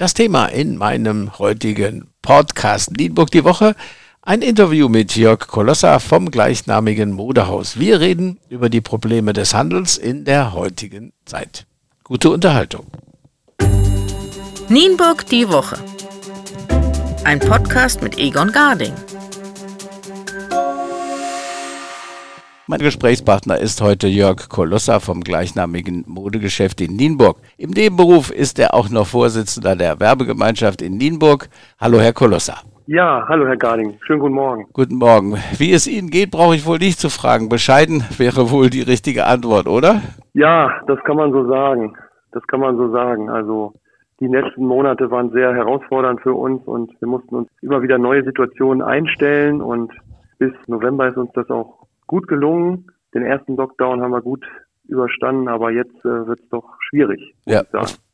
Das Thema in meinem heutigen Podcast Nienburg die Woche. Ein Interview mit Jörg Kolossa vom gleichnamigen Modehaus. Wir reden über die Probleme des Handels in der heutigen Zeit. Gute Unterhaltung. Nienburg die Woche. Ein Podcast mit Egon Garding. Mein Gesprächspartner ist heute Jörg Kolossa vom gleichnamigen Modegeschäft in Nienburg. Im Nebenberuf ist er auch noch Vorsitzender der Werbegemeinschaft in Nienburg. Hallo, Herr Kolossa. Ja, hallo Herr Garding. Schönen guten Morgen. Guten Morgen. Wie es Ihnen geht, brauche ich wohl nicht zu fragen. Bescheiden wäre wohl die richtige Antwort, oder? Ja, das kann man so sagen. Das kann man so sagen. Also die letzten Monate waren sehr herausfordernd für uns und wir mussten uns immer wieder neue Situationen einstellen und bis November ist uns das auch gut gelungen. Den ersten Lockdown haben wir gut überstanden, aber jetzt äh, wird es doch schwierig. Ja,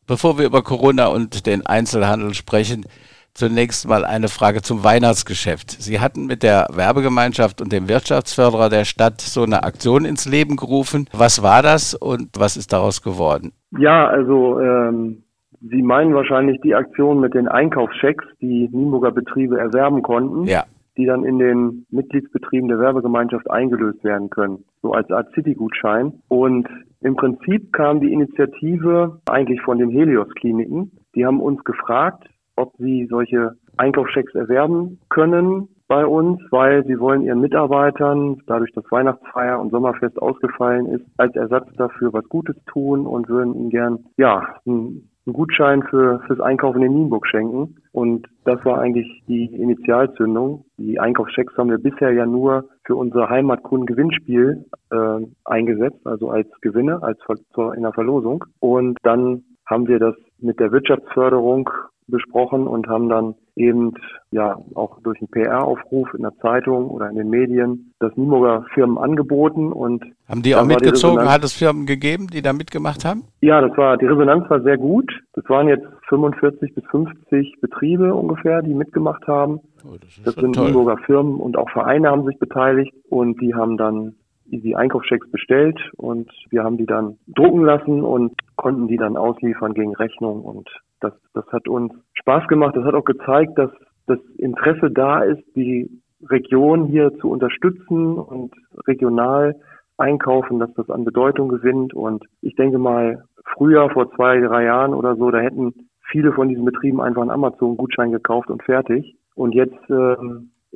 bevor wir über Corona und den Einzelhandel sprechen, zunächst mal eine Frage zum Weihnachtsgeschäft. Sie hatten mit der Werbegemeinschaft und dem Wirtschaftsförderer der Stadt so eine Aktion ins Leben gerufen. Was war das und was ist daraus geworden? Ja, also ähm, Sie meinen wahrscheinlich die Aktion mit den Einkaufschecks, die Nienburger Betriebe erwerben konnten. Ja die dann in den Mitgliedsbetrieben der Werbegemeinschaft eingelöst werden können, so als Art City-Gutschein. Und im Prinzip kam die Initiative eigentlich von den Helios-Kliniken. Die haben uns gefragt, ob sie solche Einkaufschecks erwerben können bei uns, weil sie wollen ihren Mitarbeitern, dadurch dass Weihnachtsfeier und Sommerfest ausgefallen ist, als Ersatz dafür was Gutes tun und würden ihnen gern, ja, einen Gutschein für fürs Einkaufen in Nienburg schenken. Und das war eigentlich die Initialzündung. Die Einkaufschecks haben wir bisher ja nur für unser Heimatkunden-Gewinnspiel äh, eingesetzt, also als Gewinne, als in der Verlosung. Und dann haben wir das mit der Wirtschaftsförderung besprochen und haben dann eben ja auch durch einen PR-Aufruf in der Zeitung oder in den Medien das Nimburger Firmen angeboten und haben die auch mitgezogen? Hat es Firmen gegeben, die da mitgemacht haben? Ja, das war die Resonanz war sehr gut. Das waren jetzt 45 bis 50 Betriebe ungefähr, die mitgemacht haben. Oh, das, das sind toll. Nimburger Firmen und auch Vereine haben sich beteiligt und die haben dann die Einkaufschecks bestellt und wir haben die dann drucken lassen und konnten die dann ausliefern gegen Rechnung und das, das hat uns Spaß gemacht. Das hat auch gezeigt, dass das Interesse da ist, die Region hier zu unterstützen und regional einkaufen, dass das an Bedeutung gewinnt. Und ich denke mal, früher, vor zwei, drei Jahren oder so, da hätten viele von diesen Betrieben einfach einen Amazon-Gutschein gekauft und fertig. Und jetzt äh,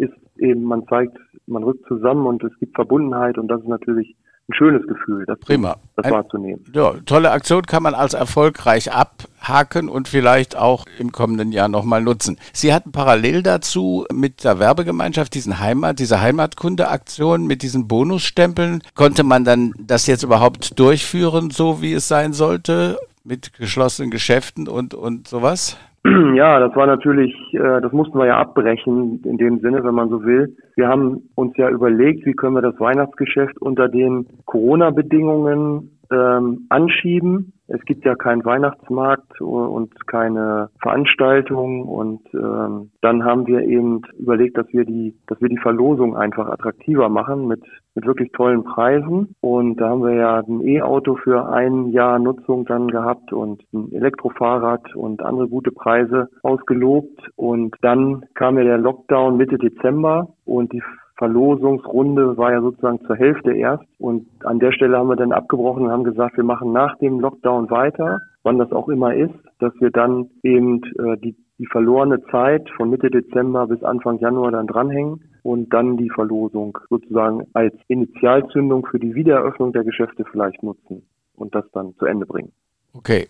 ist eben, man zeigt, man rückt zusammen und es gibt Verbundenheit und das ist natürlich ein schönes Gefühl, das, Prima. das ein, wahrzunehmen. Ja, tolle Aktion kann man als erfolgreich abhaken und vielleicht auch im kommenden Jahr nochmal nutzen. Sie hatten parallel dazu mit der Werbegemeinschaft diesen Heimat, diese Heimatkunde-Aktion mit diesen Bonusstempeln. Konnte man dann das jetzt überhaupt durchführen, so wie es sein sollte, mit geschlossenen Geschäften und, und sowas? Ja, das war natürlich, äh, das mussten wir ja abbrechen in dem Sinne, wenn man so will. Wir haben uns ja überlegt, wie können wir das Weihnachtsgeschäft unter den Corona-Bedingungen ähm, anschieben. Es gibt ja keinen Weihnachtsmarkt und keine Veranstaltung. Und ähm, dann haben wir eben überlegt, dass wir die, dass wir die Verlosung einfach attraktiver machen mit mit wirklich tollen Preisen. Und da haben wir ja ein E-Auto für ein Jahr Nutzung dann gehabt und ein Elektrofahrrad und andere gute Preise ausgelobt. Und dann kam ja der Lockdown Mitte Dezember. Und die Verlosungsrunde war ja sozusagen zur Hälfte erst. Und an der Stelle haben wir dann abgebrochen und haben gesagt, wir machen nach dem Lockdown weiter, wann das auch immer ist, dass wir dann eben äh, die, die verlorene Zeit von Mitte Dezember bis Anfang Januar dann dranhängen und dann die Verlosung sozusagen als Initialzündung für die Wiedereröffnung der Geschäfte vielleicht nutzen und das dann zu Ende bringen. Okay.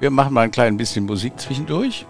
Wir machen mal ein klein bisschen Musik zwischendurch.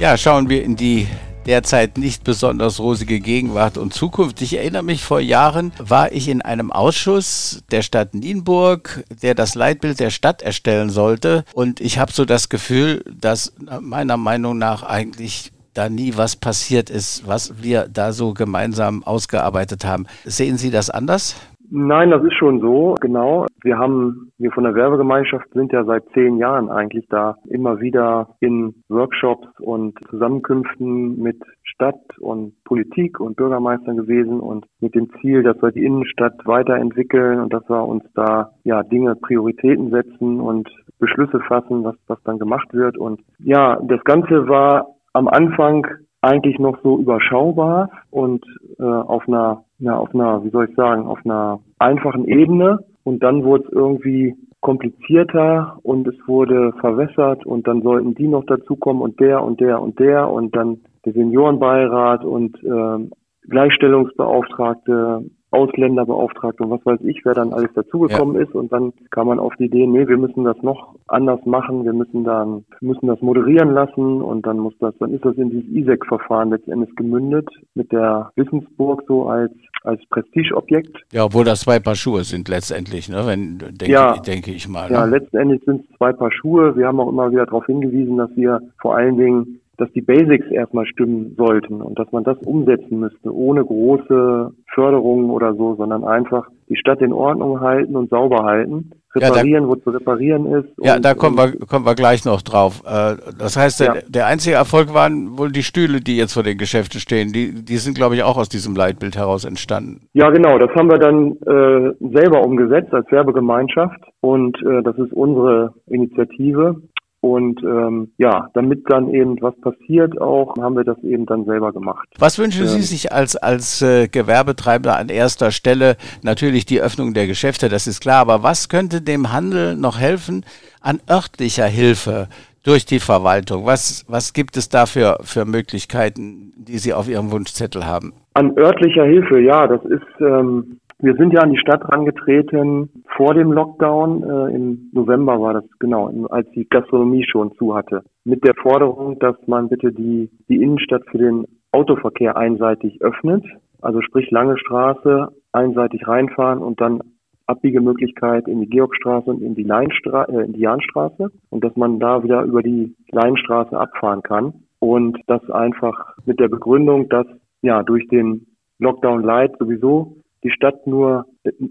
Ja, schauen wir in die derzeit nicht besonders rosige Gegenwart und Zukunft. Ich erinnere mich, vor Jahren war ich in einem Ausschuss der Stadt Nienburg, der das Leitbild der Stadt erstellen sollte. Und ich habe so das Gefühl, dass meiner Meinung nach eigentlich da nie was passiert ist, was wir da so gemeinsam ausgearbeitet haben. Sehen Sie das anders? Nein, das ist schon so, genau. Wir haben, wir von der Werbegemeinschaft sind ja seit zehn Jahren eigentlich da immer wieder in Workshops und Zusammenkünften mit Stadt und Politik und Bürgermeistern gewesen und mit dem Ziel, dass wir die Innenstadt weiterentwickeln und dass wir uns da ja Dinge, Prioritäten setzen und Beschlüsse fassen, was, was dann gemacht wird. Und ja, das Ganze war am Anfang eigentlich noch so überschaubar und äh, auf einer, ja, auf einer, wie soll ich sagen, auf einer einfachen Ebene. Und dann wurde es irgendwie komplizierter und es wurde verwässert und dann sollten die noch dazukommen und der und der und der und dann der Seniorenbeirat und äh, Gleichstellungsbeauftragte Ausländerbeauftragte und was weiß ich, wer dann alles dazugekommen ja. ist. Und dann kam man auf die Idee, nee, wir müssen das noch anders machen, wir müssen dann, müssen das moderieren lassen und dann muss das, dann ist das in dieses ISEC-Verfahren letztendlich gemündet mit der Wissensburg so als als Prestigeobjekt. Ja, obwohl das zwei Paar Schuhe sind letztendlich, ne? Wenn denke, ja, denke ich mal. Ne? Ja, letztendlich sind es zwei Paar Schuhe. Wir haben auch immer wieder darauf hingewiesen, dass wir vor allen Dingen dass die Basics erstmal stimmen sollten und dass man das umsetzen müsste, ohne große Förderungen oder so, sondern einfach die Stadt in Ordnung halten und sauber halten. Reparieren, ja, da, wo zu reparieren ist. Ja, und, da kommen wir, kommen wir gleich noch drauf. Äh, das heißt, der, ja. der einzige Erfolg waren wohl die Stühle, die jetzt vor den Geschäften stehen. Die, die sind, glaube ich, auch aus diesem Leitbild heraus entstanden. Ja, genau. Das haben wir dann äh, selber umgesetzt als Werbegemeinschaft. Und äh, das ist unsere Initiative. Und ähm, ja, damit dann eben was passiert auch, haben wir das eben dann selber gemacht. Was wünschen Sie ähm, sich als, als äh, Gewerbetreibender an erster Stelle? Natürlich die Öffnung der Geschäfte, das ist klar, aber was könnte dem Handel noch helfen an örtlicher Hilfe? durch die Verwaltung. Was, was gibt es da für, für Möglichkeiten, die Sie auf Ihrem Wunschzettel haben? An örtlicher Hilfe, ja, das ist ähm, wir sind ja an die Stadt rangetreten vor dem Lockdown. Äh, Im November war das genau, als die Gastronomie schon zu hatte. Mit der Forderung, dass man bitte die, die Innenstadt für den Autoverkehr einseitig öffnet. Also sprich lange Straße, einseitig reinfahren und dann Abbiegemöglichkeit in die Georgstraße und in die, Leinstra äh, in die Jahnstraße und dass man da wieder über die Leinstraße abfahren kann. Und das einfach mit der Begründung, dass ja durch den Lockdown Light sowieso die Stadt nur,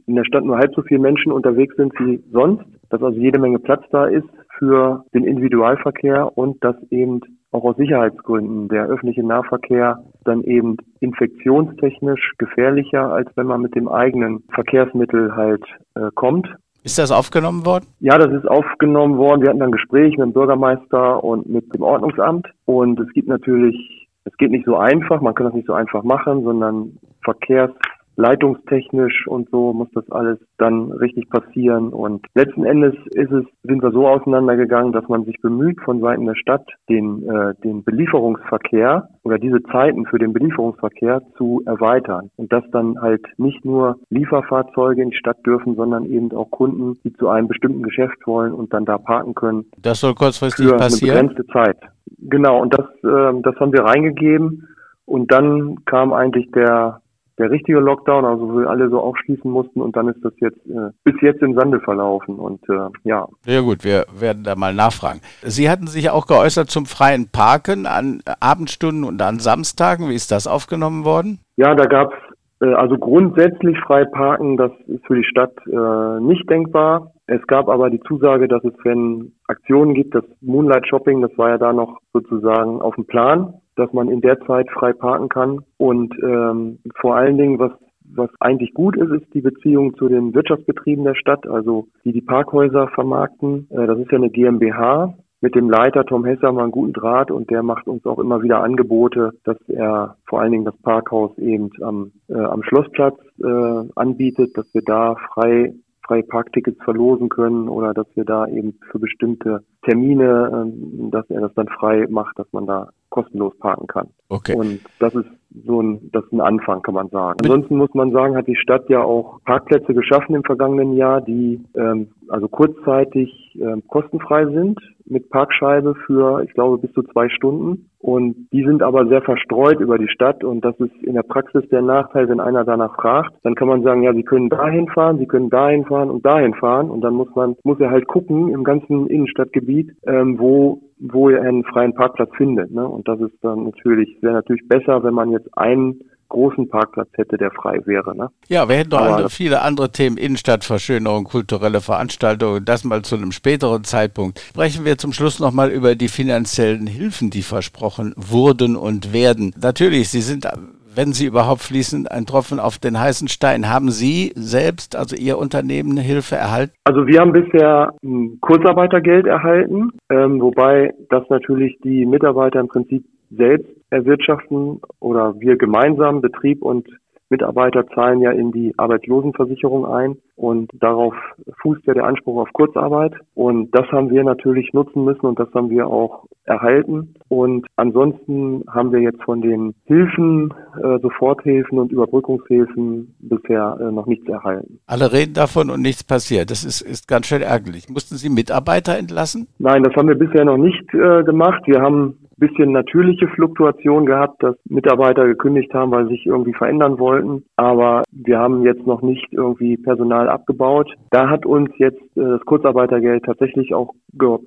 in der Stadt nur halb so viele Menschen unterwegs sind wie sonst, dass also jede Menge Platz da ist für den Individualverkehr und dass eben auch aus Sicherheitsgründen der öffentliche Nahverkehr dann eben infektionstechnisch gefährlicher, als wenn man mit dem eigenen Verkehrsmittel halt äh, kommt. Ist das aufgenommen worden? Ja, das ist aufgenommen worden. Wir hatten ein Gespräch mit dem Bürgermeister und mit dem Ordnungsamt. Und es gibt natürlich, es geht nicht so einfach, man kann das nicht so einfach machen, sondern Verkehrs leitungstechnisch und so muss das alles dann richtig passieren. Und letzten Endes ist es, sind wir so auseinandergegangen, dass man sich bemüht, von Seiten der Stadt den, äh, den Belieferungsverkehr oder diese Zeiten für den Belieferungsverkehr zu erweitern. Und dass dann halt nicht nur Lieferfahrzeuge in die Stadt dürfen, sondern eben auch Kunden, die zu einem bestimmten Geschäft wollen und dann da parken können. Das soll kurzfristig für passieren. Eine begrenzte Zeit. Genau, und das, äh, das haben wir reingegeben. Und dann kam eigentlich der der richtige Lockdown, also wo wir alle so aufschließen mussten und dann ist das jetzt äh, bis jetzt im Sande verlaufen und äh, ja. Ja gut, wir werden da mal nachfragen. Sie hatten sich auch geäußert zum freien Parken an Abendstunden und an Samstagen. Wie ist das aufgenommen worden? Ja, da gab es äh, also grundsätzlich frei parken, das ist für die Stadt äh, nicht denkbar. Es gab aber die Zusage, dass es, wenn Aktionen gibt, das Moonlight Shopping, das war ja da noch sozusagen auf dem Plan dass man in der Zeit frei parken kann. Und ähm, vor allen Dingen, was was eigentlich gut ist, ist die Beziehung zu den Wirtschaftsbetrieben der Stadt, also die die Parkhäuser vermarkten. Äh, das ist ja eine GmbH. Mit dem Leiter Tom Hesser haben wir einen guten Draht und der macht uns auch immer wieder Angebote, dass er vor allen Dingen das Parkhaus eben am, äh, am Schlossplatz äh, anbietet, dass wir da frei freie Parktickets verlosen können oder dass wir da eben für bestimmte Termine, ähm, dass er das dann frei macht, dass man da kostenlos parken kann. Okay. Und das ist so ein, das ist ein Anfang, kann man sagen. Ansonsten muss man sagen, hat die Stadt ja auch Parkplätze geschaffen im vergangenen Jahr, die ähm, also kurzzeitig ähm, kostenfrei sind mit Parkscheibe für, ich glaube, bis zu zwei Stunden. Und die sind aber sehr verstreut über die Stadt und das ist in der Praxis der Nachteil, wenn einer danach fragt, dann kann man sagen, ja, Sie können dahin fahren, Sie können dahin fahren und dahin fahren und dann muss man, muss er halt gucken im ganzen Innenstadtgebiet, ähm, wo wo er einen freien Parkplatz findet. Ne? Und das ist dann natürlich, wäre natürlich besser, wenn man jetzt einen großen Parkplatz hätte, der frei wäre. Ne? Ja, wir hätten noch andere, viele andere Themen, Innenstadtverschönerung, kulturelle Veranstaltungen, das mal zu einem späteren Zeitpunkt. Sprechen wir zum Schluss nochmal über die finanziellen Hilfen, die versprochen wurden und werden. Natürlich, sie sind wenn sie überhaupt fließen, ein Tropfen auf den heißen Stein. Haben Sie selbst, also Ihr Unternehmen, Hilfe erhalten? Also wir haben bisher Kurzarbeitergeld erhalten, ähm, wobei das natürlich die Mitarbeiter im Prinzip selbst erwirtschaften oder wir gemeinsam, Betrieb und Mitarbeiter zahlen ja in die Arbeitslosenversicherung ein und darauf fußt ja der Anspruch auf Kurzarbeit. Und das haben wir natürlich nutzen müssen und das haben wir auch erhalten. Und ansonsten haben wir jetzt von den Hilfen, äh, Soforthilfen und Überbrückungshilfen bisher äh, noch nichts erhalten. Alle reden davon und nichts passiert. Das ist, ist ganz schön ärgerlich. Mussten Sie Mitarbeiter entlassen? Nein, das haben wir bisher noch nicht äh, gemacht. Wir haben bisschen natürliche Fluktuation gehabt, dass Mitarbeiter gekündigt haben, weil sie sich irgendwie verändern wollten. Aber wir haben jetzt noch nicht irgendwie Personal abgebaut. Da hat uns jetzt äh, das Kurzarbeitergeld tatsächlich auch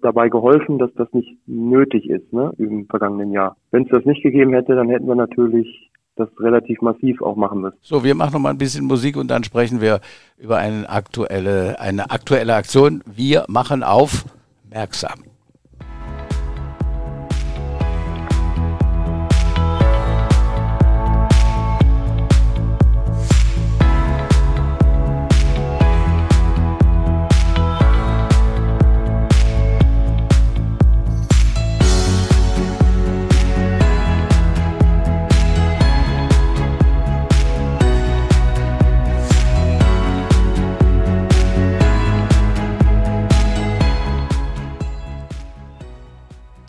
dabei geholfen, dass das nicht nötig ist ne, im vergangenen Jahr. Wenn es das nicht gegeben hätte, dann hätten wir natürlich das relativ massiv auch machen müssen. So, wir machen noch mal ein bisschen Musik und dann sprechen wir über eine aktuelle, eine aktuelle Aktion. Wir machen auf merksam.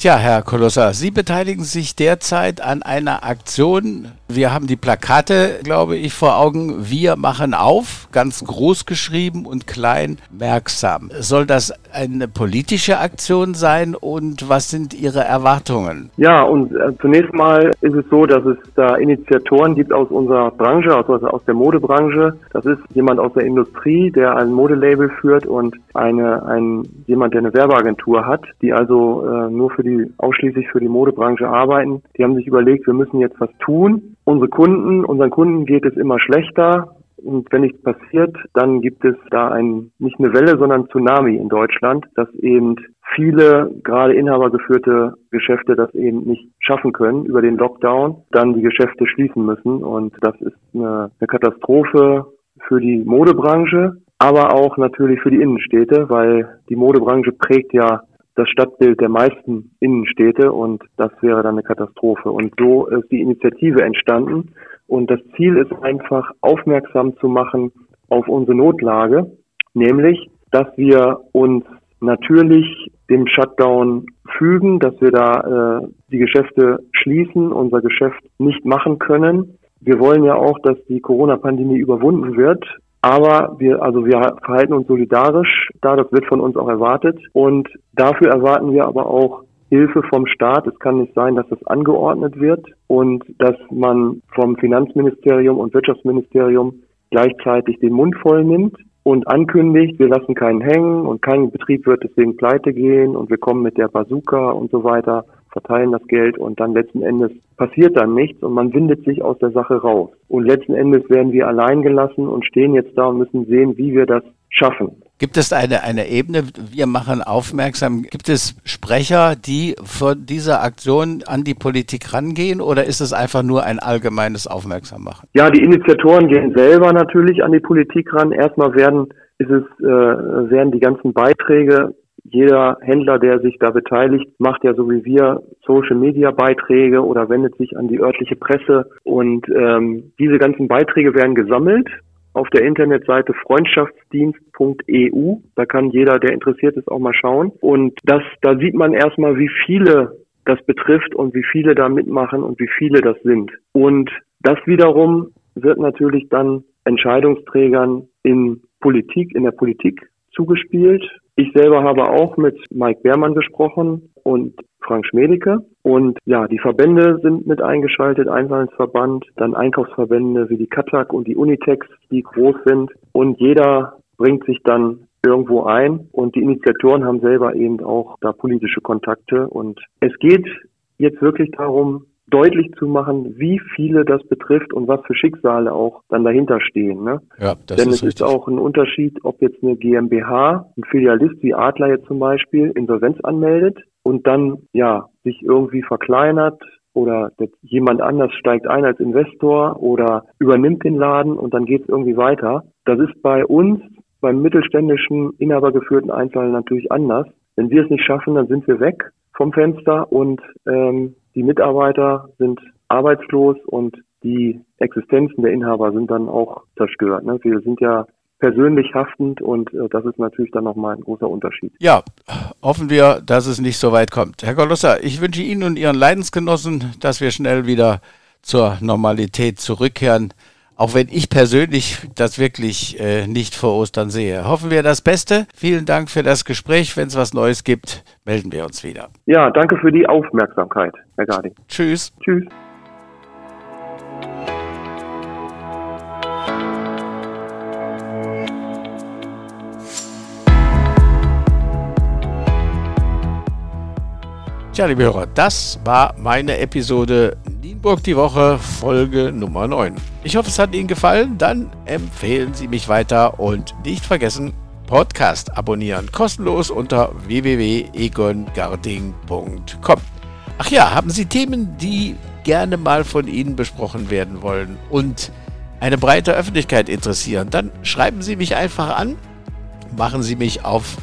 Tja, Herr Kolosser, Sie beteiligen sich derzeit an einer Aktion. Wir haben die Plakate, glaube ich, vor Augen. Wir machen auf, ganz groß geschrieben und klein merksam. Soll das eine politische Aktion sein und was sind Ihre Erwartungen? Ja, und äh, zunächst mal ist es so, dass es da Initiatoren gibt aus unserer Branche, also aus der Modebranche. Das ist jemand aus der Industrie, der ein Modelabel führt und eine, ein, jemand, der eine Werbeagentur hat, die also äh, nur für die die ausschließlich für die Modebranche arbeiten, die haben sich überlegt, wir müssen jetzt was tun. Unsere Kunden, unseren Kunden geht es immer schlechter. Und wenn nichts passiert, dann gibt es da ein, nicht eine Welle, sondern Tsunami in Deutschland, dass eben viele, gerade inhabergeführte Geschäfte das eben nicht schaffen können über den Lockdown, dann die Geschäfte schließen müssen. Und das ist eine, eine Katastrophe für die Modebranche, aber auch natürlich für die Innenstädte, weil die Modebranche prägt ja das Stadtbild der meisten Innenstädte und das wäre dann eine Katastrophe. Und so ist die Initiative entstanden und das Ziel ist einfach aufmerksam zu machen auf unsere Notlage, nämlich, dass wir uns natürlich dem Shutdown fügen, dass wir da äh, die Geschäfte schließen, unser Geschäft nicht machen können. Wir wollen ja auch, dass die Corona-Pandemie überwunden wird. Aber wir, also wir verhalten uns solidarisch da, das wird von uns auch erwartet. Und dafür erwarten wir aber auch Hilfe vom Staat. Es kann nicht sein, dass das angeordnet wird und dass man vom Finanzministerium und Wirtschaftsministerium gleichzeitig den Mund voll nimmt und ankündigt, wir lassen keinen hängen und kein Betrieb wird deswegen pleite gehen und wir kommen mit der Bazooka und so weiter verteilen das Geld und dann letzten Endes passiert dann nichts und man windet sich aus der Sache raus. Und letzten Endes werden wir allein gelassen und stehen jetzt da und müssen sehen, wie wir das schaffen. Gibt es eine, eine Ebene, wir machen aufmerksam, gibt es Sprecher, die von dieser Aktion an die Politik rangehen oder ist es einfach nur ein allgemeines Aufmerksammachen? Ja, die Initiatoren gehen selber natürlich an die Politik ran. Erstmal werden, ist es, äh, werden die ganzen Beiträge jeder Händler, der sich da beteiligt, macht ja so wie wir Social Media Beiträge oder wendet sich an die örtliche Presse und ähm, diese ganzen Beiträge werden gesammelt auf der Internetseite freundschaftsdienst.eu. Da kann jeder, der interessiert ist, auch mal schauen. Und das, da sieht man erstmal, wie viele das betrifft und wie viele da mitmachen und wie viele das sind. Und das wiederum wird natürlich dann Entscheidungsträgern in Politik, in der Politik zugespielt. Ich selber habe auch mit Mike Beermann gesprochen und Frank Schmedeke. Und ja, die Verbände sind mit eingeschaltet, Einzelhandelsverband, dann Einkaufsverbände wie die Katak und die Unitex, die groß sind. Und jeder bringt sich dann irgendwo ein. Und die Initiatoren haben selber eben auch da politische Kontakte. Und es geht jetzt wirklich darum, deutlich zu machen, wie viele das betrifft und was für Schicksale auch dann dahinter stehen. Ne? Ja, das Denn ist es richtig. ist auch ein Unterschied, ob jetzt eine GmbH, ein Filialist wie Adler jetzt zum Beispiel, Insolvenz anmeldet und dann ja sich irgendwie verkleinert oder jemand anders steigt ein als Investor oder übernimmt den Laden und dann geht es irgendwie weiter. Das ist bei uns beim mittelständischen, inhabergeführten Einzelhandel natürlich anders. Wenn wir es nicht schaffen, dann sind wir weg vom Fenster und ähm, die Mitarbeiter sind arbeitslos und die Existenzen der Inhaber sind dann auch zerstört. Ne? Wir sind ja persönlich haftend und äh, das ist natürlich dann nochmal ein großer Unterschied. Ja, hoffen wir, dass es nicht so weit kommt. Herr Golosser, ich wünsche Ihnen und Ihren Leidensgenossen, dass wir schnell wieder zur Normalität zurückkehren. Auch wenn ich persönlich das wirklich äh, nicht vor Ostern sehe. Hoffen wir das Beste. Vielen Dank für das Gespräch. Wenn es was Neues gibt, melden wir uns wieder. Ja, danke für die Aufmerksamkeit, Herr Garding. Tschüss. Tschüss. Tja, liebe Hörer, das war meine Episode Nienburg die Woche, Folge Nummer 9. Ich hoffe, es hat Ihnen gefallen. Dann empfehlen Sie mich weiter und nicht vergessen, Podcast abonnieren. Kostenlos unter www.egongarding.com. Ach ja, haben Sie Themen, die gerne mal von Ihnen besprochen werden wollen und eine breite Öffentlichkeit interessieren, dann schreiben Sie mich einfach an, machen Sie mich auf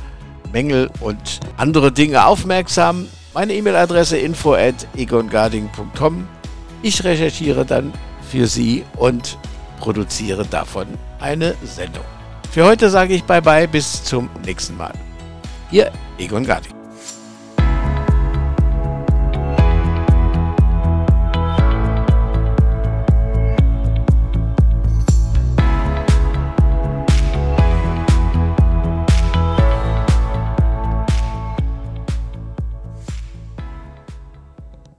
Mängel und andere Dinge aufmerksam. Meine E-Mail-Adresse info at egongarding.com. Ich recherchiere dann für Sie und produziere davon eine Sendung. Für heute sage ich Bye-bye, bis zum nächsten Mal. Ihr Egon Garding.